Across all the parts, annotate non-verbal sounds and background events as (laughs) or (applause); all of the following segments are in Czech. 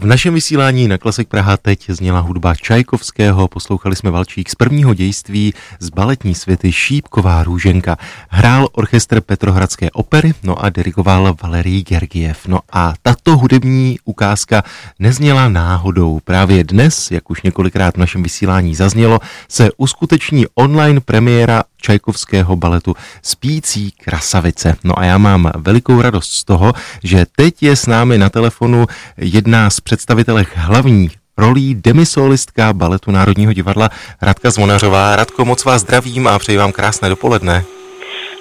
V našem vysílání na Klasik Praha teď zněla hudba Čajkovského, poslouchali jsme Valčík z prvního dějství z baletní světy Šípková růženka. Hrál orchestr Petrohradské opery, no a dirigoval Valerij Gergiev. No a tato hudební ukázka nezněla náhodou. Právě dnes, jak už několikrát v našem vysílání zaznělo, se uskuteční online premiéra Čajkovského baletu Spící krasavice. No a já mám velikou radost z toho, že teď je s námi na telefonu jedna z představitelek hlavní rolí demisolistka baletu Národního divadla Radka Zvonařová. Radko, moc vás zdravím a přeji vám krásné dopoledne.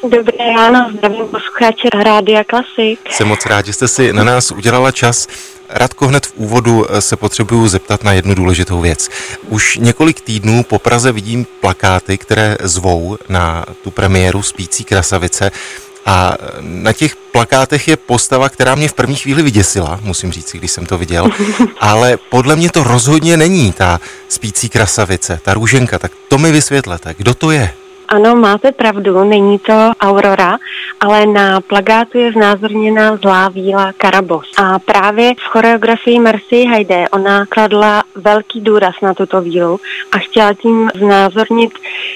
Dobré ráno, zdravím posluchače Rádia Klasik. Jsem moc rád, že jste si na nás udělala čas. Radko, hned v úvodu se potřebuju zeptat na jednu důležitou věc. Už několik týdnů po Praze vidím plakáty, které zvou na tu premiéru Spící krasavice. A na těch plakátech je postava, která mě v první chvíli vyděsila, musím říct, když jsem to viděl, (laughs) ale podle mě to rozhodně není ta spící krasavice, ta růženka, tak to mi vysvětlete, kdo to je? Ano, máte pravdu, není to Aurora, ale na plagátu je znázorněna zlá víla Karabos. A právě v choreografii Mercy Heide ona kladla velký důraz na tuto vílu a chtěla tím znázornit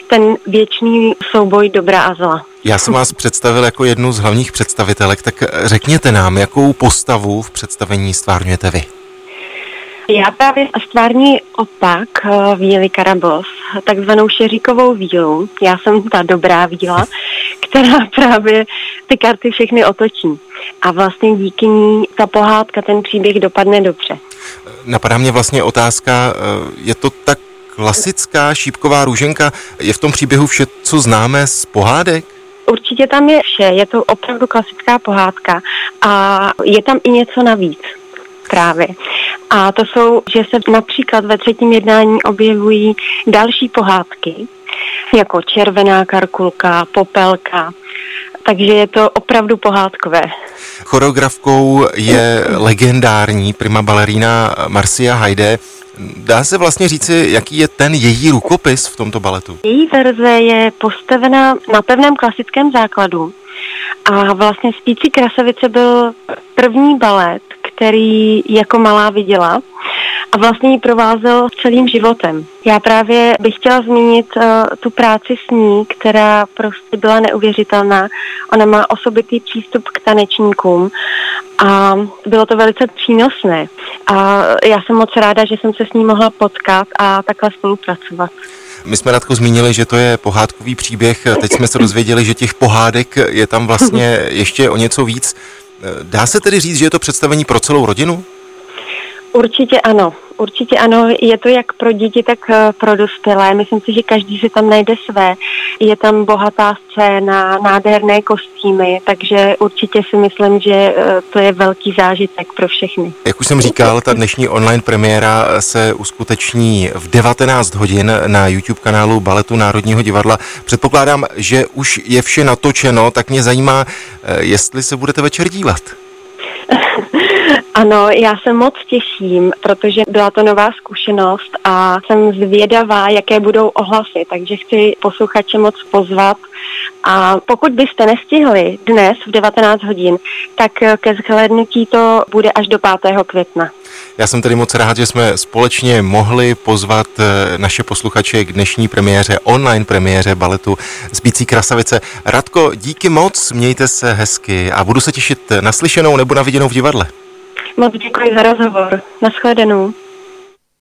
ten věčný souboj dobra a zla. Já jsem vás představil jako jednu z hlavních představitelek, tak řekněte nám, jakou postavu v představení stvárňujete vy? Já právě stvární opak eh, víly Karabos, takzvanou šeříkovou vílu. Já jsem ta dobrá víla, která právě ty karty všechny otočí. A vlastně díky ní ta pohádka, ten příběh dopadne dobře. Napadá mě vlastně otázka, eh, je to tak klasická šípková růženka, je v tom příběhu vše, co známe z pohádek? Určitě tam je vše, je to opravdu klasická pohádka a je tam i něco navíc právě. A to jsou, že se například ve třetím jednání objevují další pohádky, jako červená karkulka, popelka, takže je to opravdu pohádkové. Choreografkou je legendární prima balerína Marcia Haide. Dá se vlastně říci, jaký je ten její rukopis v tomto baletu? Její verze je postavena na pevném klasickém základu a vlastně Spící krasavice byl první balet, který jako malá viděla a vlastně ji provázel celým životem. Já právě bych chtěla zmínit uh, tu práci s ní, která prostě byla neuvěřitelná. Ona má osobitý přístup k tanečníkům a bylo to velice přínosné. A já jsem moc ráda, že jsem se s ní mohla potkat a takhle spolupracovat. My jsme Radko zmínili, že to je pohádkový příběh. Teď jsme se dozvěděli, že těch pohádek je tam vlastně (laughs) ještě o něco víc. Dá se tedy říct, že je to představení pro celou rodinu? Určitě ano. Určitě ano, je to jak pro děti, tak eh, pro dospělé. Myslím si, že každý si tam najde své. Je tam bohatá scéna, nádherné kostýmy, takže určitě si myslím, že eh, to je velký zážitek pro všechny. Jak už jsem říkal, ta dnešní online premiéra se uskuteční v 19 hodin na YouTube kanálu Baletu Národního divadla. Předpokládám, že už je vše natočeno, tak mě zajímá, eh, jestli se budete večer dívat. (laughs) Ano, já se moc těším, protože byla to nová zkušenost a jsem zvědavá, jaké budou ohlasy, takže chci posluchače moc pozvat. A pokud byste nestihli dnes v 19 hodin, tak ke zhlédnutí to bude až do 5. května. Já jsem tedy moc rád, že jsme společně mohli pozvat eh, naše posluchače k dnešní premiéře, online premiéře baletu Spící krasavice. Radko, díky moc, mějte se hezky a budu se těšit na slyšenou nebo na viděnou v divadle. Moc děkuji za rozhovor. Naschledanou.